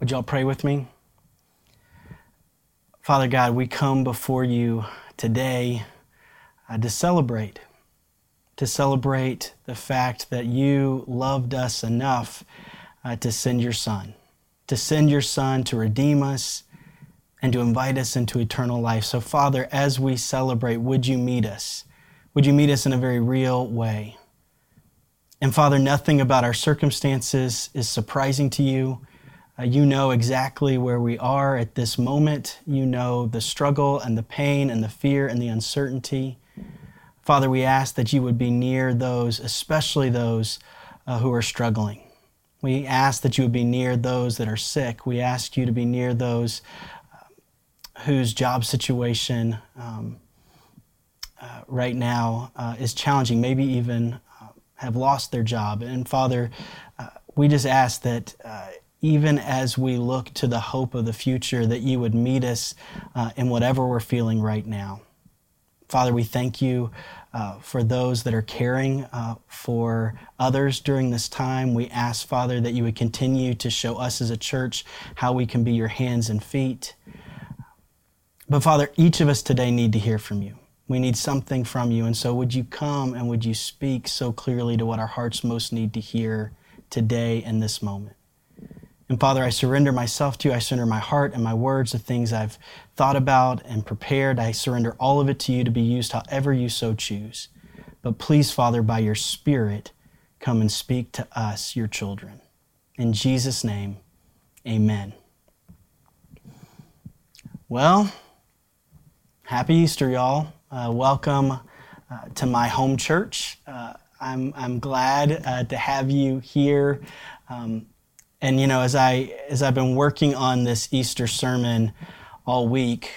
Would y'all pray with me? Father God, we come before you today uh, to celebrate, to celebrate the fact that you loved us enough uh, to send your Son, to send your Son to redeem us and to invite us into eternal life. So, Father, as we celebrate, would you meet us? Would you meet us in a very real way? And Father, nothing about our circumstances is surprising to you. Uh, you know exactly where we are at this moment. You know the struggle and the pain and the fear and the uncertainty. Father, we ask that you would be near those, especially those uh, who are struggling. We ask that you would be near those that are sick. We ask you to be near those uh, whose job situation um, uh, right now uh, is challenging, maybe even uh, have lost their job. And Father, we just ask that even as we look to the hope of the future, that you would meet us uh, in whatever we're feeling right now. Father, we thank you uh, for those that are caring uh, for others during this time. We ask, Father, that you would continue to show us as a church how we can be your hands and feet. But Father, each of us today need to hear from you. We need something from you. And so would you come and would you speak so clearly to what our hearts most need to hear today in this moment? And Father, I surrender myself to you. I surrender my heart and my words, the things I've thought about and prepared. I surrender all of it to you to be used however you so choose. But please, Father, by your Spirit, come and speak to us, your children. In Jesus' name, amen. Well, happy Easter, y'all. Uh, welcome uh, to my home church. Uh, I'm, I'm glad uh, to have you here. Um, and you know, as I as I've been working on this Easter sermon all week,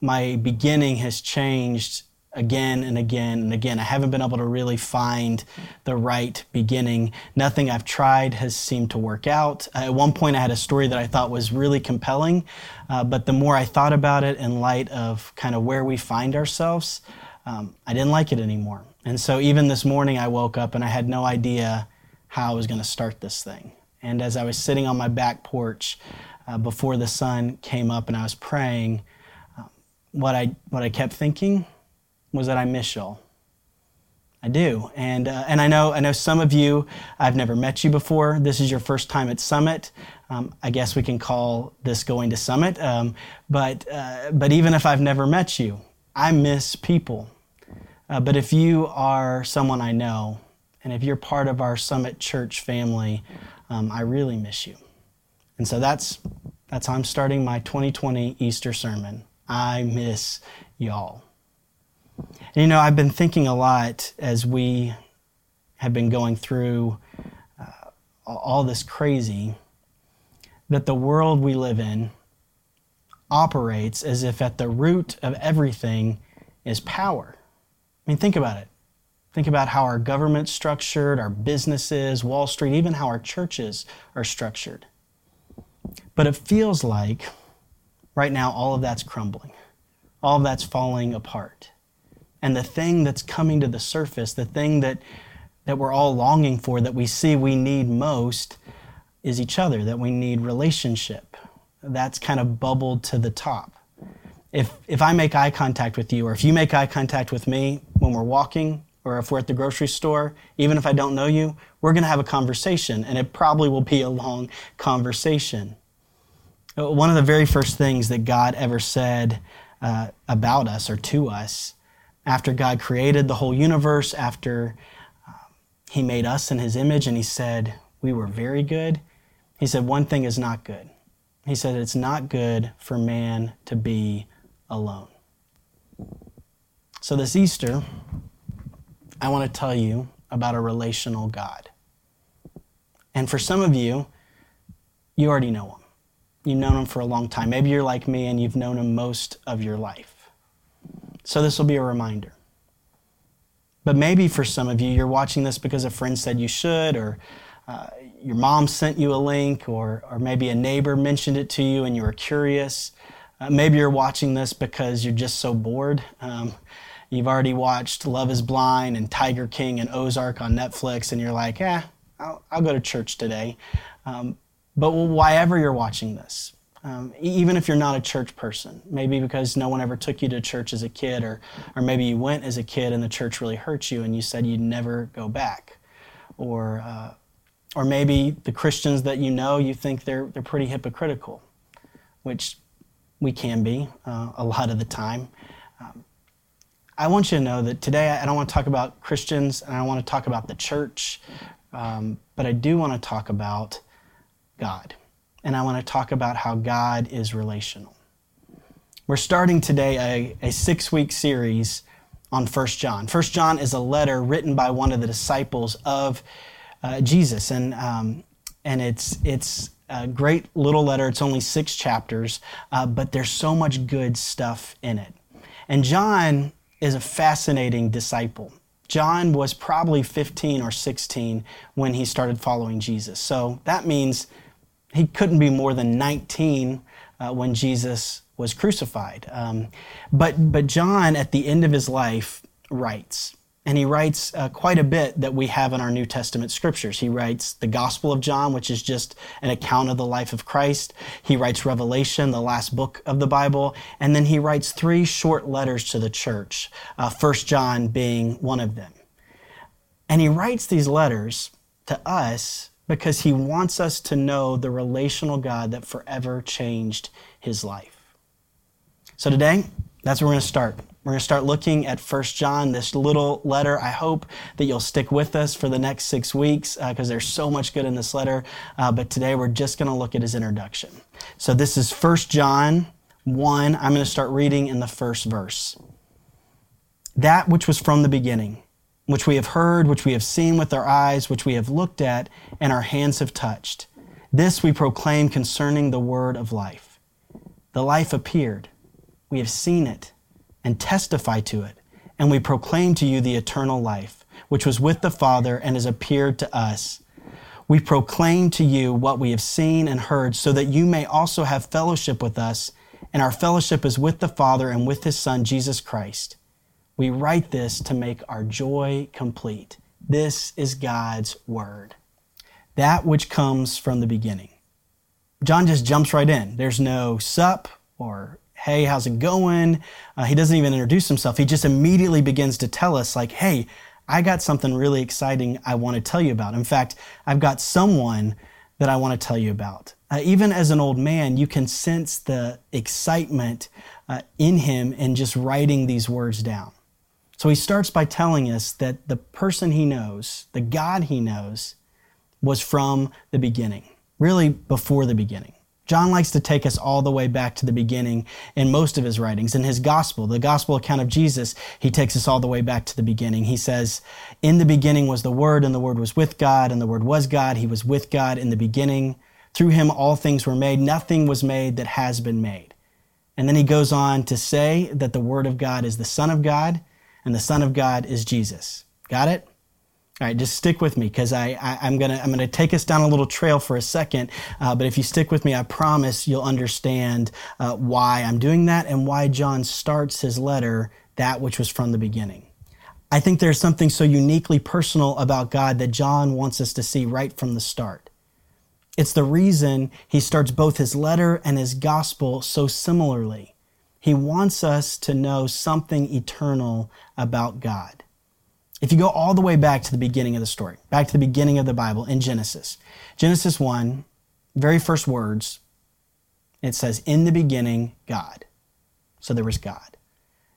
my beginning has changed again and again and again. I haven't been able to really find the right beginning. Nothing I've tried has seemed to work out. At one point, I had a story that I thought was really compelling, uh, but the more I thought about it in light of kind of where we find ourselves, um, I didn't like it anymore. And so even this morning, I woke up and I had no idea how I was going to start this thing. And as I was sitting on my back porch uh, before the sun came up and I was praying, uh, what, I, what I kept thinking was that I miss y'all. I do. And, uh, and I, know, I know some of you, I've never met you before. This is your first time at Summit. Um, I guess we can call this going to Summit. Um, but, uh, but even if I've never met you, I miss people. Uh, but if you are someone I know, and if you're part of our Summit Church family, um, I really miss you. And so that's, that's how I'm starting my 2020 Easter sermon. I miss y'all. And, you know, I've been thinking a lot as we have been going through uh, all this crazy that the world we live in operates as if at the root of everything is power. I mean, think about it. Think about how our government's structured, our businesses, Wall Street, even how our churches are structured. But it feels like right now all of that's crumbling, all of that's falling apart. And the thing that's coming to the surface, the thing that, that we're all longing for, that we see we need most, is each other, that we need relationship. That's kind of bubbled to the top. If, if I make eye contact with you, or if you make eye contact with me when we're walking, or if we're at the grocery store, even if I don't know you, we're going to have a conversation, and it probably will be a long conversation. Uh, one of the very first things that God ever said uh, about us or to us after God created the whole universe, after uh, He made us in His image, and He said, We were very good. He said, One thing is not good. He said, It's not good for man to be alone. So this Easter, I want to tell you about a relational God. And for some of you, you already know him. You've known him for a long time. Maybe you're like me and you've known him most of your life. So this will be a reminder. But maybe for some of you, you're watching this because a friend said you should, or uh, your mom sent you a link, or, or maybe a neighbor mentioned it to you and you were curious. Uh, maybe you're watching this because you're just so bored. Um, you've already watched Love is Blind and Tiger King and Ozark on Netflix, and you're like, eh, I'll, I'll go to church today. Um, but why ever you're watching this, um, even if you're not a church person, maybe because no one ever took you to church as a kid, or, or maybe you went as a kid and the church really hurt you and you said you'd never go back. Or, uh, or maybe the Christians that you know, you think they're, they're pretty hypocritical, which we can be uh, a lot of the time. Um, I want you to know that today I don't want to talk about Christians and I don't want to talk about the church, um, but I do want to talk about God and I want to talk about how God is relational. We're starting today a, a six week series on 1 John. 1 John is a letter written by one of the disciples of uh, Jesus, and, um, and it's, it's a great little letter. It's only six chapters, uh, but there's so much good stuff in it. And John is a fascinating disciple. John was probably 15 or 16 when he started following Jesus. So that means he couldn't be more than 19 uh, when Jesus was crucified. Um, but, but John, at the end of his life, writes. And he writes uh, quite a bit that we have in our New Testament scriptures. He writes the Gospel of John, which is just an account of the life of Christ. He writes Revelation, the last book of the Bible. And then he writes three short letters to the church, uh, First John being one of them. And he writes these letters to us because he wants us to know the relational God that forever changed his life. So today, that's where we're going to start. We're going to start looking at First John, this little letter. I hope that you'll stick with us for the next six weeks because uh, there's so much good in this letter. Uh, but today we're just going to look at his introduction. So this is First John 1. I'm going to start reading in the first verse. That which was from the beginning which we have heard, which we have seen with our eyes, which we have looked at, and our hands have touched. This we proclaim concerning the word of life. The life appeared. We have seen it and testify to it, and we proclaim to you the eternal life, which was with the Father and has appeared to us. We proclaim to you what we have seen and heard, so that you may also have fellowship with us, and our fellowship is with the Father and with his Son, Jesus Christ. We write this to make our joy complete. This is God's word, that which comes from the beginning. John just jumps right in. There's no sup or hey, how's it going? Uh, he doesn't even introduce himself. He just immediately begins to tell us, like, hey, I got something really exciting I want to tell you about. In fact, I've got someone that I want to tell you about. Uh, even as an old man, you can sense the excitement uh, in him in just writing these words down. So he starts by telling us that the person he knows, the God he knows, was from the beginning, really before the beginning. John likes to take us all the way back to the beginning in most of his writings. In his gospel, the gospel account of Jesus, he takes us all the way back to the beginning. He says, In the beginning was the Word, and the Word was with God, and the Word was God. He was with God in the beginning. Through him all things were made. Nothing was made that has been made. And then he goes on to say that the Word of God is the Son of God and the Son of God is Jesus. Got it? All right, just stick with me because I, I, am gonna I'm gonna take us down a little trail for a second. Uh, but if you stick with me, I promise you'll understand uh, why I'm doing that and why John starts his letter that which was from the beginning. I think there's something so uniquely personal about God that John wants us to see right from the start. It's the reason he starts both his letter and his gospel so similarly. He wants us to know something eternal about God. If you go all the way back to the beginning of the story, back to the beginning of the Bible in Genesis, Genesis 1, very first words, it says, In the beginning, God. So there was God.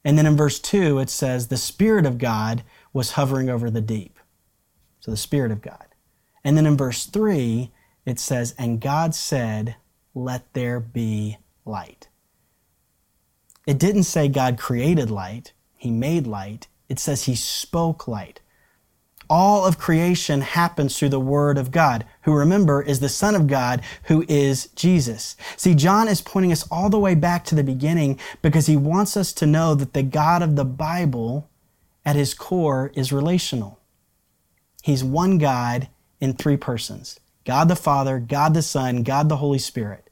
And then in verse 2, it says, The Spirit of God was hovering over the deep. So the Spirit of God. And then in verse 3, it says, And God said, Let there be light. It didn't say God created light, He made light. It says He spoke light. All of creation happens through the Word of God, who remember is the Son of God, who is Jesus. See, John is pointing us all the way back to the beginning because he wants us to know that the God of the Bible, at his core, is relational. He's one God in three persons God the Father, God the Son, God the Holy Spirit.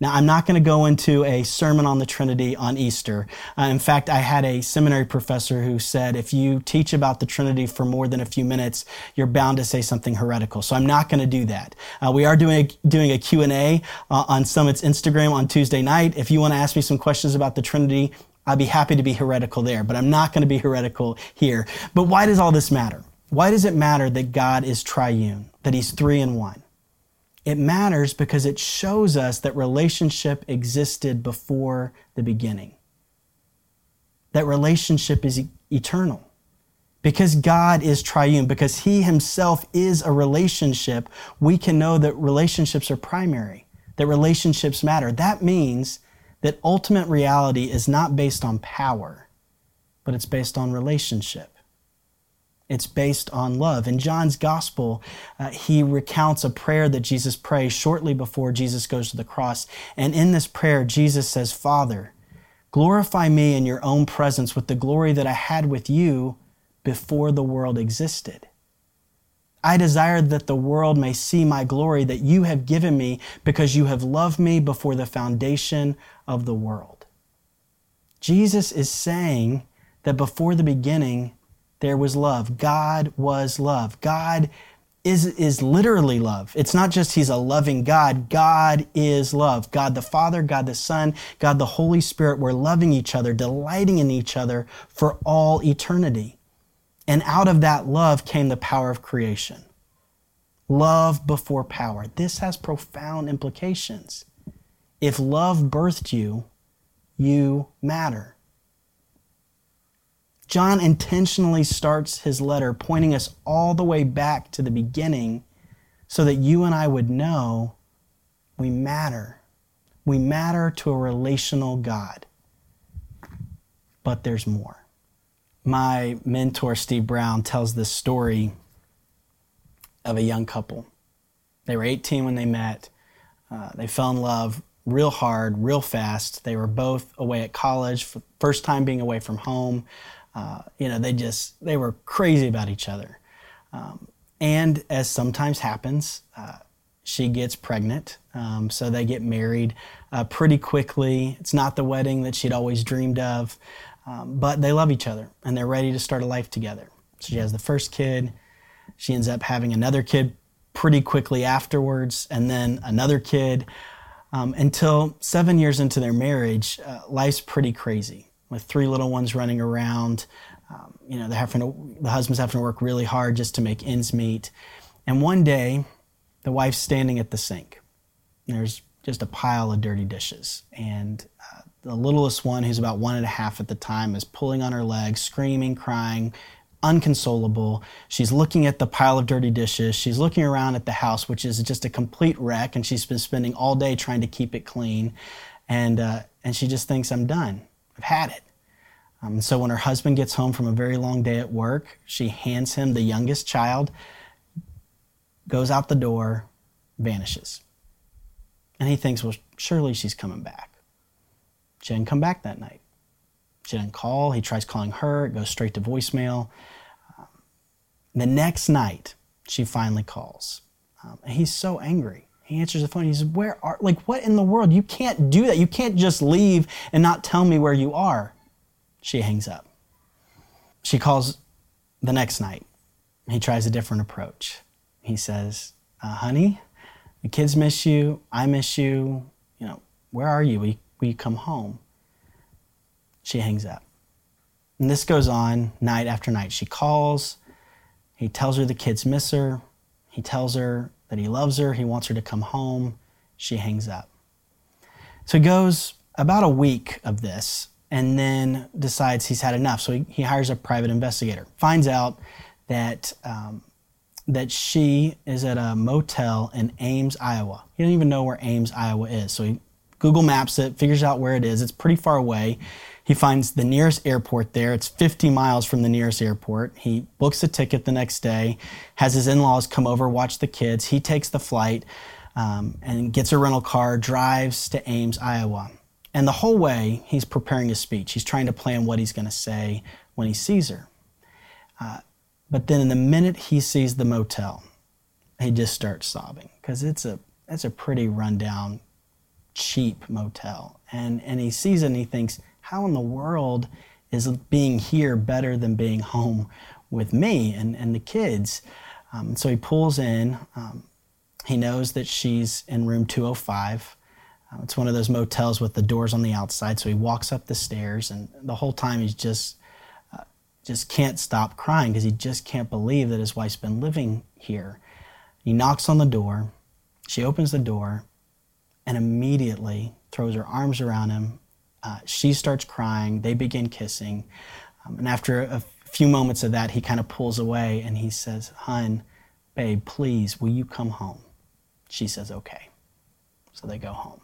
Now, I'm not going to go into a sermon on the Trinity on Easter. Uh, in fact, I had a seminary professor who said if you teach about the Trinity for more than a few minutes, you're bound to say something heretical. So I'm not going to do that. Uh, we are doing a, doing a Q&A uh, on Summit's Instagram on Tuesday night. If you want to ask me some questions about the Trinity, I'd be happy to be heretical there, but I'm not going to be heretical here. But why does all this matter? Why does it matter that God is triune, that he's three in one? It matters because it shows us that relationship existed before the beginning. That relationship is eternal. Because God is triune, because He Himself is a relationship, we can know that relationships are primary, that relationships matter. That means that ultimate reality is not based on power, but it's based on relationship. It's based on love. In John's gospel, uh, he recounts a prayer that Jesus prays shortly before Jesus goes to the cross. And in this prayer, Jesus says, Father, glorify me in your own presence with the glory that I had with you before the world existed. I desire that the world may see my glory that you have given me because you have loved me before the foundation of the world. Jesus is saying that before the beginning, there was love. God was love. God is, is literally love. It's not just He's a loving God. God is love. God the Father, God the Son, God the Holy Spirit were loving each other, delighting in each other for all eternity. And out of that love came the power of creation. Love before power. This has profound implications. If love birthed you, you matter. John intentionally starts his letter pointing us all the way back to the beginning so that you and I would know we matter. We matter to a relational God. But there's more. My mentor, Steve Brown, tells this story of a young couple. They were 18 when they met. Uh, they fell in love real hard, real fast. They were both away at college, first time being away from home. Uh, you know, they just they were crazy about each other. Um, and as sometimes happens, uh, she gets pregnant, um, so they get married uh, pretty quickly. It's not the wedding that she'd always dreamed of, um, but they love each other and they're ready to start a life together. So she has the first kid. She ends up having another kid pretty quickly afterwards, and then another kid. Um, until seven years into their marriage, uh, life's pretty crazy with three little ones running around. Um, you know, they're having to, the husband's having to work really hard just to make ends meet. And one day, the wife's standing at the sink. There's just a pile of dirty dishes. And uh, the littlest one, who's about one and a half at the time, is pulling on her legs, screaming, crying, unconsolable. She's looking at the pile of dirty dishes. She's looking around at the house, which is just a complete wreck, and she's been spending all day trying to keep it clean. And, uh, and she just thinks, I'm done. I've had it. Um, so when her husband gets home from a very long day at work, she hands him the youngest child, goes out the door, vanishes. And he thinks, well, surely she's coming back. She didn't come back that night. She didn't call. He tries calling her, it goes straight to voicemail. Um, the next night, she finally calls. Um, and he's so angry. He answers the phone. He says, Where are, like, what in the world? You can't do that. You can't just leave and not tell me where you are. She hangs up. She calls the next night. He tries a different approach. He says, uh, Honey, the kids miss you. I miss you. You know, where are you? Will, you? will you come home? She hangs up. And this goes on night after night. She calls. He tells her the kids miss her. He tells her that he loves her, he wants her to come home. She hangs up. So he goes about a week of this and then decides he's had enough. So he, he hires a private investigator, finds out that, um, that she is at a motel in Ames, Iowa. He doesn't even know where Ames, Iowa is. So he Google Maps it, figures out where it is. It's pretty far away. He finds the nearest airport there. It's 50 miles from the nearest airport. He books a ticket the next day, has his in laws come over, watch the kids. He takes the flight um, and gets a rental car, drives to Ames, Iowa. And the whole way, he's preparing his speech. He's trying to plan what he's going to say when he sees her. Uh, but then, in the minute he sees the motel, he just starts sobbing because it's a, it's a pretty rundown cheap motel. And, and he sees it and he thinks, how in the world is being here better than being home with me and, and the kids? Um, so he pulls in. Um, he knows that she's in room 205. Uh, it's one of those motels with the doors on the outside. So he walks up the stairs, and the whole time he's just uh, just can't stop crying because he just can't believe that his wife's been living here. He knocks on the door. She opens the door, and immediately throws her arms around him. Uh, she starts crying. They begin kissing, um, and after a few moments of that, he kind of pulls away and he says, "Hun, babe, please, will you come home?" She says, "Okay." So they go home.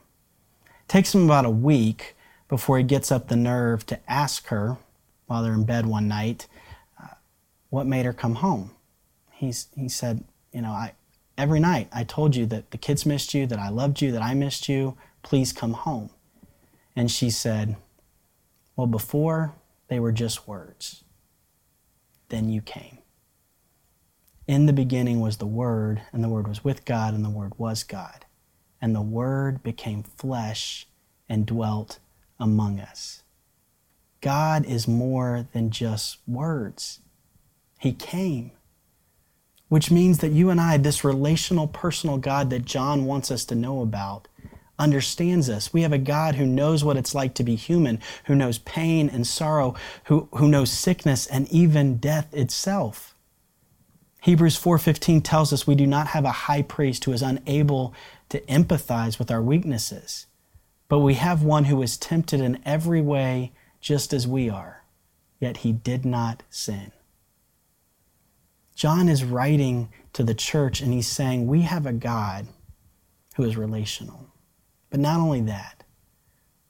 It Takes him about a week before he gets up the nerve to ask her while they're in bed one night uh, what made her come home. He's, he said, You know, I, every night I told you that the kids missed you, that I loved you, that I missed you. Please come home. And she said, Well, before they were just words. Then you came. In the beginning was the Word, and the Word was with God, and the Word was God and the Word became flesh and dwelt among us. God is more than just words. He came, which means that you and I, this relational, personal God that John wants us to know about, understands us. We have a God who knows what it's like to be human, who knows pain and sorrow, who, who knows sickness and even death itself. Hebrews 4:15 tells us we do not have a high priest who is unable to empathize with our weaknesses, but we have one who is tempted in every way just as we are, yet he did not sin. John is writing to the church and he's saying, We have a God who is relational. But not only that,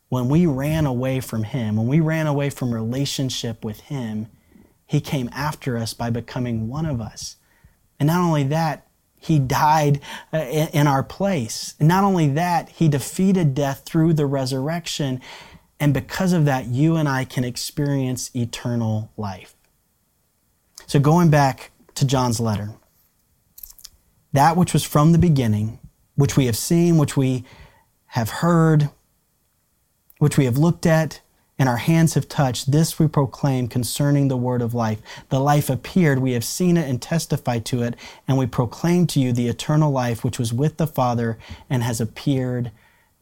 when we ran away from him, when we ran away from relationship with him, he came after us by becoming one of us and not only that, he died uh, in our place. And not only that, he defeated death through the resurrection. And because of that, you and I can experience eternal life. So, going back to John's letter, that which was from the beginning, which we have seen, which we have heard, which we have looked at, and our hands have touched, this we proclaim concerning the word of life. The life appeared, we have seen it and testified to it, and we proclaim to you the eternal life which was with the Father and has appeared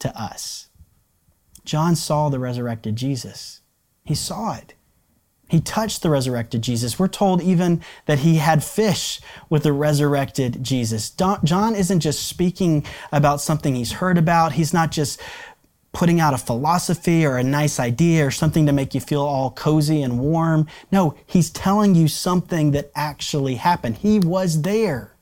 to us. John saw the resurrected Jesus. He saw it. He touched the resurrected Jesus. We're told even that he had fish with the resurrected Jesus. John isn't just speaking about something he's heard about. He's not just putting out a philosophy or a nice idea or something to make you feel all cozy and warm. No, he's telling you something that actually happened. He was there.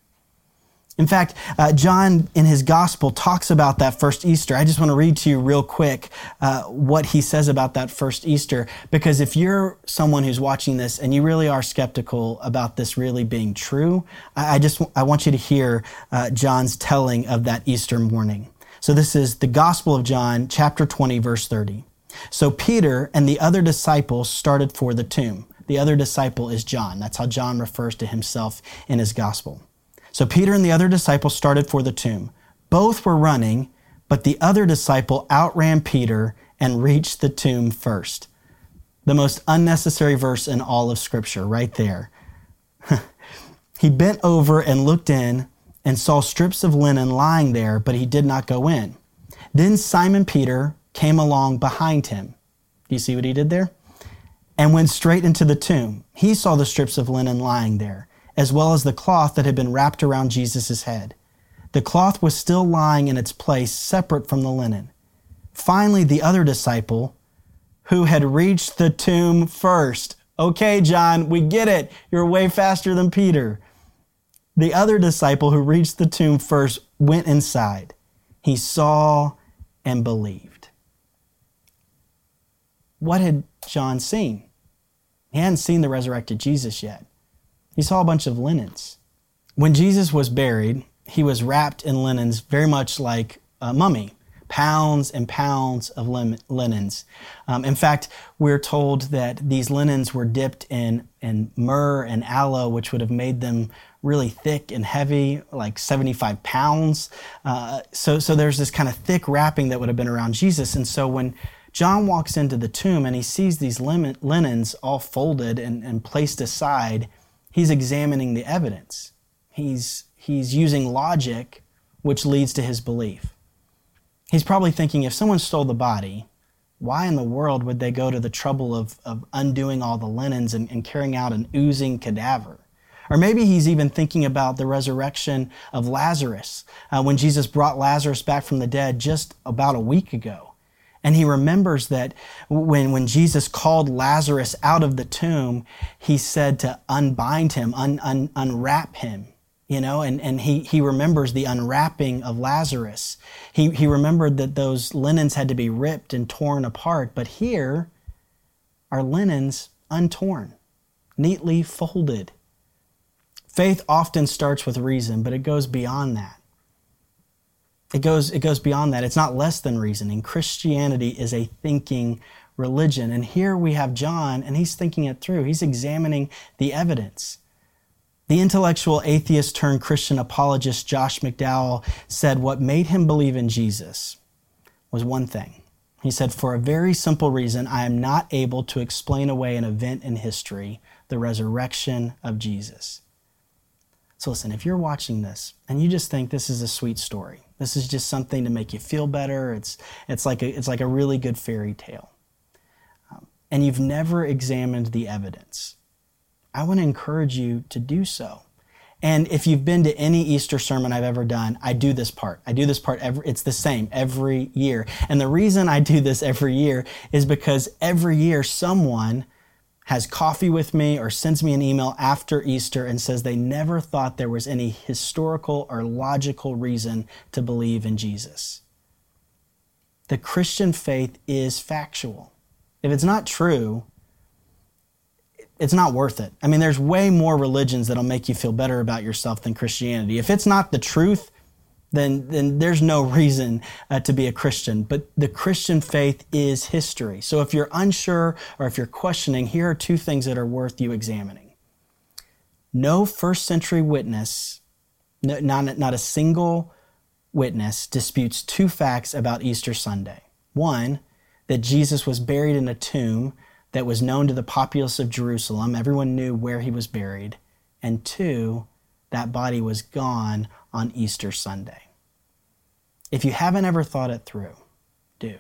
In fact, uh, John in his gospel talks about that first Easter. I just want to read to you real quick uh, what he says about that first Easter, because if you're someone who's watching this and you really are skeptical about this really being true, I, I just I want you to hear uh, John's telling of that Easter morning. So this is the Gospel of John, chapter 20, verse 30. So Peter and the other disciples started for the tomb. The other disciple is John. That's how John refers to himself in his gospel. So Peter and the other disciple started for the tomb. Both were running, but the other disciple outran Peter and reached the tomb first. The most unnecessary verse in all of Scripture, right there. he bent over and looked in and saw strips of linen lying there, but he did not go in. Then Simon Peter came along behind him. Do you see what he did there? And went straight into the tomb. He saw the strips of linen lying there, as well as the cloth that had been wrapped around Jesus' head. The cloth was still lying in its place, separate from the linen. Finally, the other disciple, who had reached the tomb first. Okay, John, we get it. You're way faster than Peter. The other disciple who reached the tomb first went inside. He saw and believed. What had John seen? He hadn't seen the resurrected Jesus yet. He saw a bunch of linens. When Jesus was buried, he was wrapped in linens very much like a mummy pounds and pounds of linens. Um, in fact, we're told that these linens were dipped in, in myrrh and aloe, which would have made them really thick and heavy, like 75 pounds. Uh, so, so there's this kind of thick wrapping that would have been around Jesus. And so when John walks into the tomb and he sees these linens all folded and, and placed aside, he's examining the evidence. He's, he's using logic, which leads to his belief. He's probably thinking if someone stole the body, why in the world would they go to the trouble of, of undoing all the linens and, and carrying out an oozing cadaver? Or maybe he's even thinking about the resurrection of Lazarus uh, when Jesus brought Lazarus back from the dead just about a week ago. And he remembers that when, when Jesus called Lazarus out of the tomb, he said to unbind him, un, un, unwrap him you know, and, and he, he remembers the unwrapping of Lazarus. He, he remembered that those linens had to be ripped and torn apart, but here are linens untorn, neatly folded. Faith often starts with reason, but it goes beyond that. It goes, it goes beyond that. It's not less than reasoning. Christianity is a thinking religion. And here we have John, and he's thinking it through. He's examining the evidence. The intellectual atheist turned Christian apologist Josh McDowell said what made him believe in Jesus was one thing. He said, For a very simple reason, I am not able to explain away an event in history, the resurrection of Jesus. So, listen, if you're watching this and you just think this is a sweet story, this is just something to make you feel better, it's, it's, like, a, it's like a really good fairy tale, um, and you've never examined the evidence, I want to encourage you to do so. And if you've been to any Easter sermon I've ever done, I do this part. I do this part every, it's the same every year. And the reason I do this every year is because every year someone has coffee with me or sends me an email after Easter and says they never thought there was any historical or logical reason to believe in Jesus. The Christian faith is factual. If it's not true, it's not worth it. I mean, there's way more religions that'll make you feel better about yourself than Christianity. If it's not the truth, then, then there's no reason uh, to be a Christian. But the Christian faith is history. So if you're unsure or if you're questioning, here are two things that are worth you examining. No first century witness, no, not, not a single witness, disputes two facts about Easter Sunday. One, that Jesus was buried in a tomb that was known to the populace of Jerusalem. Everyone knew where he was buried. And two, that body was gone on Easter Sunday. If you haven't ever thought it through, do.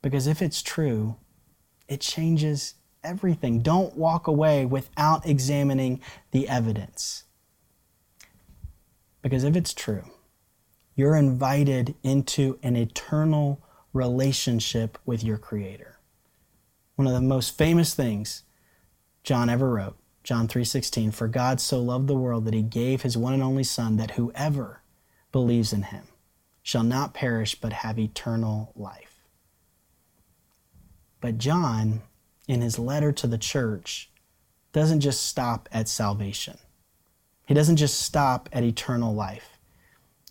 Because if it's true, it changes everything. Don't walk away without examining the evidence. Because if it's true, you're invited into an eternal relationship with your Creator one of the most famous things John ever wrote, John 3:16, for God so loved the world that he gave his one and only son that whoever believes in him shall not perish but have eternal life. But John in his letter to the church doesn't just stop at salvation. He doesn't just stop at eternal life.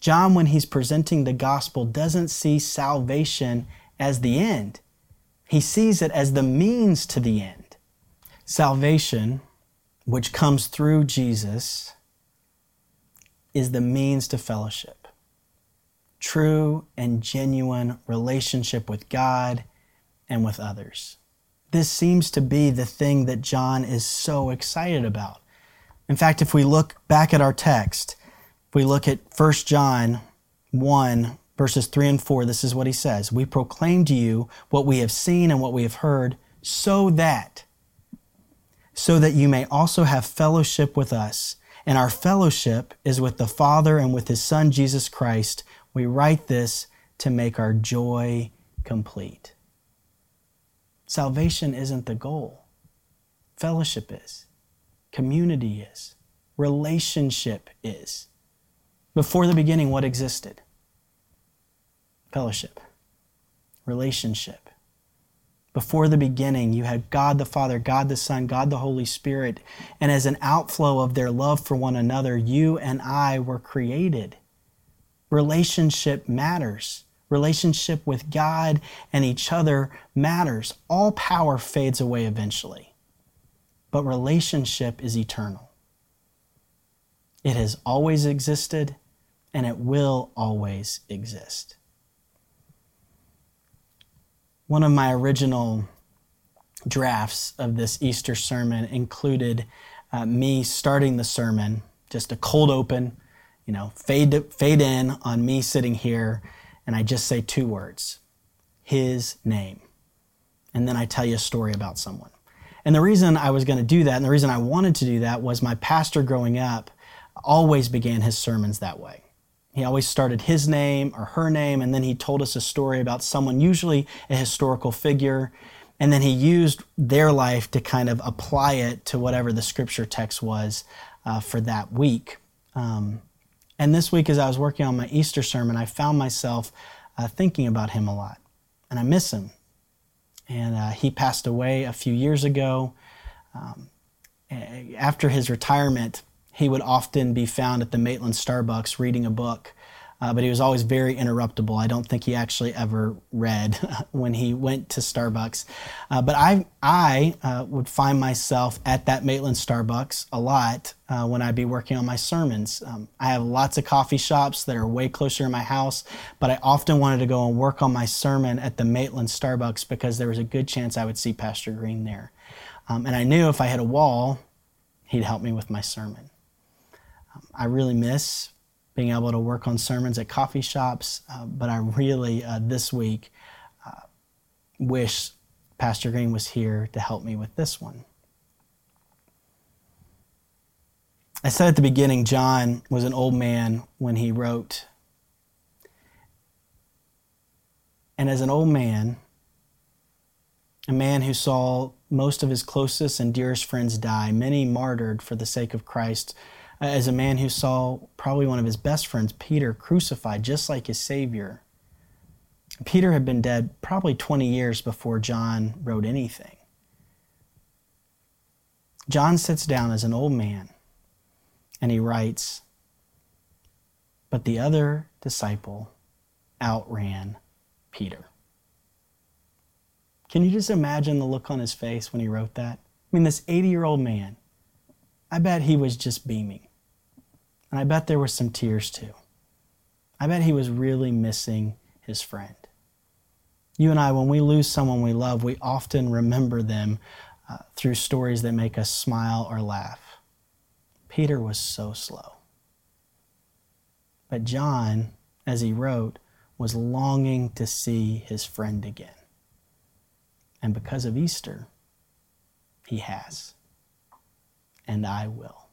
John, when he's presenting the gospel, doesn't see salvation as the end. He sees it as the means to the end. Salvation, which comes through Jesus, is the means to fellowship. True and genuine relationship with God and with others. This seems to be the thing that John is so excited about. In fact, if we look back at our text, if we look at 1 John 1, verses 3 and 4, this is what he says We proclaim to you what we have seen and what we have heard, so that, so that you may also have fellowship with us. And our fellowship is with the Father and with his Son, Jesus Christ. We write this to make our joy complete. Salvation isn't the goal, fellowship is, community is, relationship is. Before the beginning, what existed? fellowship, relationship. Before the beginning, you had God the Father, God the Son, God the Holy Spirit. And as an outflow of their love for one another, you and I were created. Relationship matters. Relationship with God and each other matters. All power fades away eventually, but relationship is eternal. It has always existed and it will always exist. One of my original drafts of this Easter sermon included uh, me starting the sermon, just a cold open, you know, fade, fade in on me sitting here, and I just say two words His name. And then I tell you a story about someone. And the reason I was going to do that, and the reason I wanted to do that, was my pastor growing up always began his sermons that way. He always started his name or her name, and then he told us a story about someone, usually a historical figure, and then he used their life to kind of apply it to whatever the scripture text was uh, for that week. Um, and this week, as I was working on my Easter sermon, I found myself uh, thinking about him a lot, and I miss him. And uh, he passed away a few years ago. Um, after his retirement, he would often be found at the Maitland Starbucks reading a book uh, but he was always very interruptible. I don't think he actually ever read when he went to Starbucks. Uh, but I, I uh, would find myself at that Maitland Starbucks a lot uh, when I'd be working on my sermons. Um, I have lots of coffee shops that are way closer to my house, but I often wanted to go and work on my sermon at the Maitland Starbucks because there was a good chance I would see Pastor Green there. Um, and I knew if I hit a wall, he'd help me with my sermon. I really miss being able to work on sermons at coffee shops, uh, but I really, uh, this week, uh, wish Pastor Green was here to help me with this one. I said at the beginning, John was an old man when he wrote. And as an old man, a man who saw most of his closest and dearest friends die, many martyred for the sake of Christ, Uh, as a man who saw probably one of his best friends, Peter, crucified just like his Savior. Peter had been dead probably 20 years before John wrote anything. John sits down as an old man and he writes, But the other disciple outran Peter. Can you just imagine the look on his face when he wrote that? I mean, this 80 year old man I bet he was just beaming. And I bet there were some tears too. I bet he was really missing his friend. You and I, when we lose someone we love, we often remember them uh, through stories that make us smile or laugh. Peter was so slow. But John, as he wrote, was longing to see his friend again. And because of Easter, he has and I will.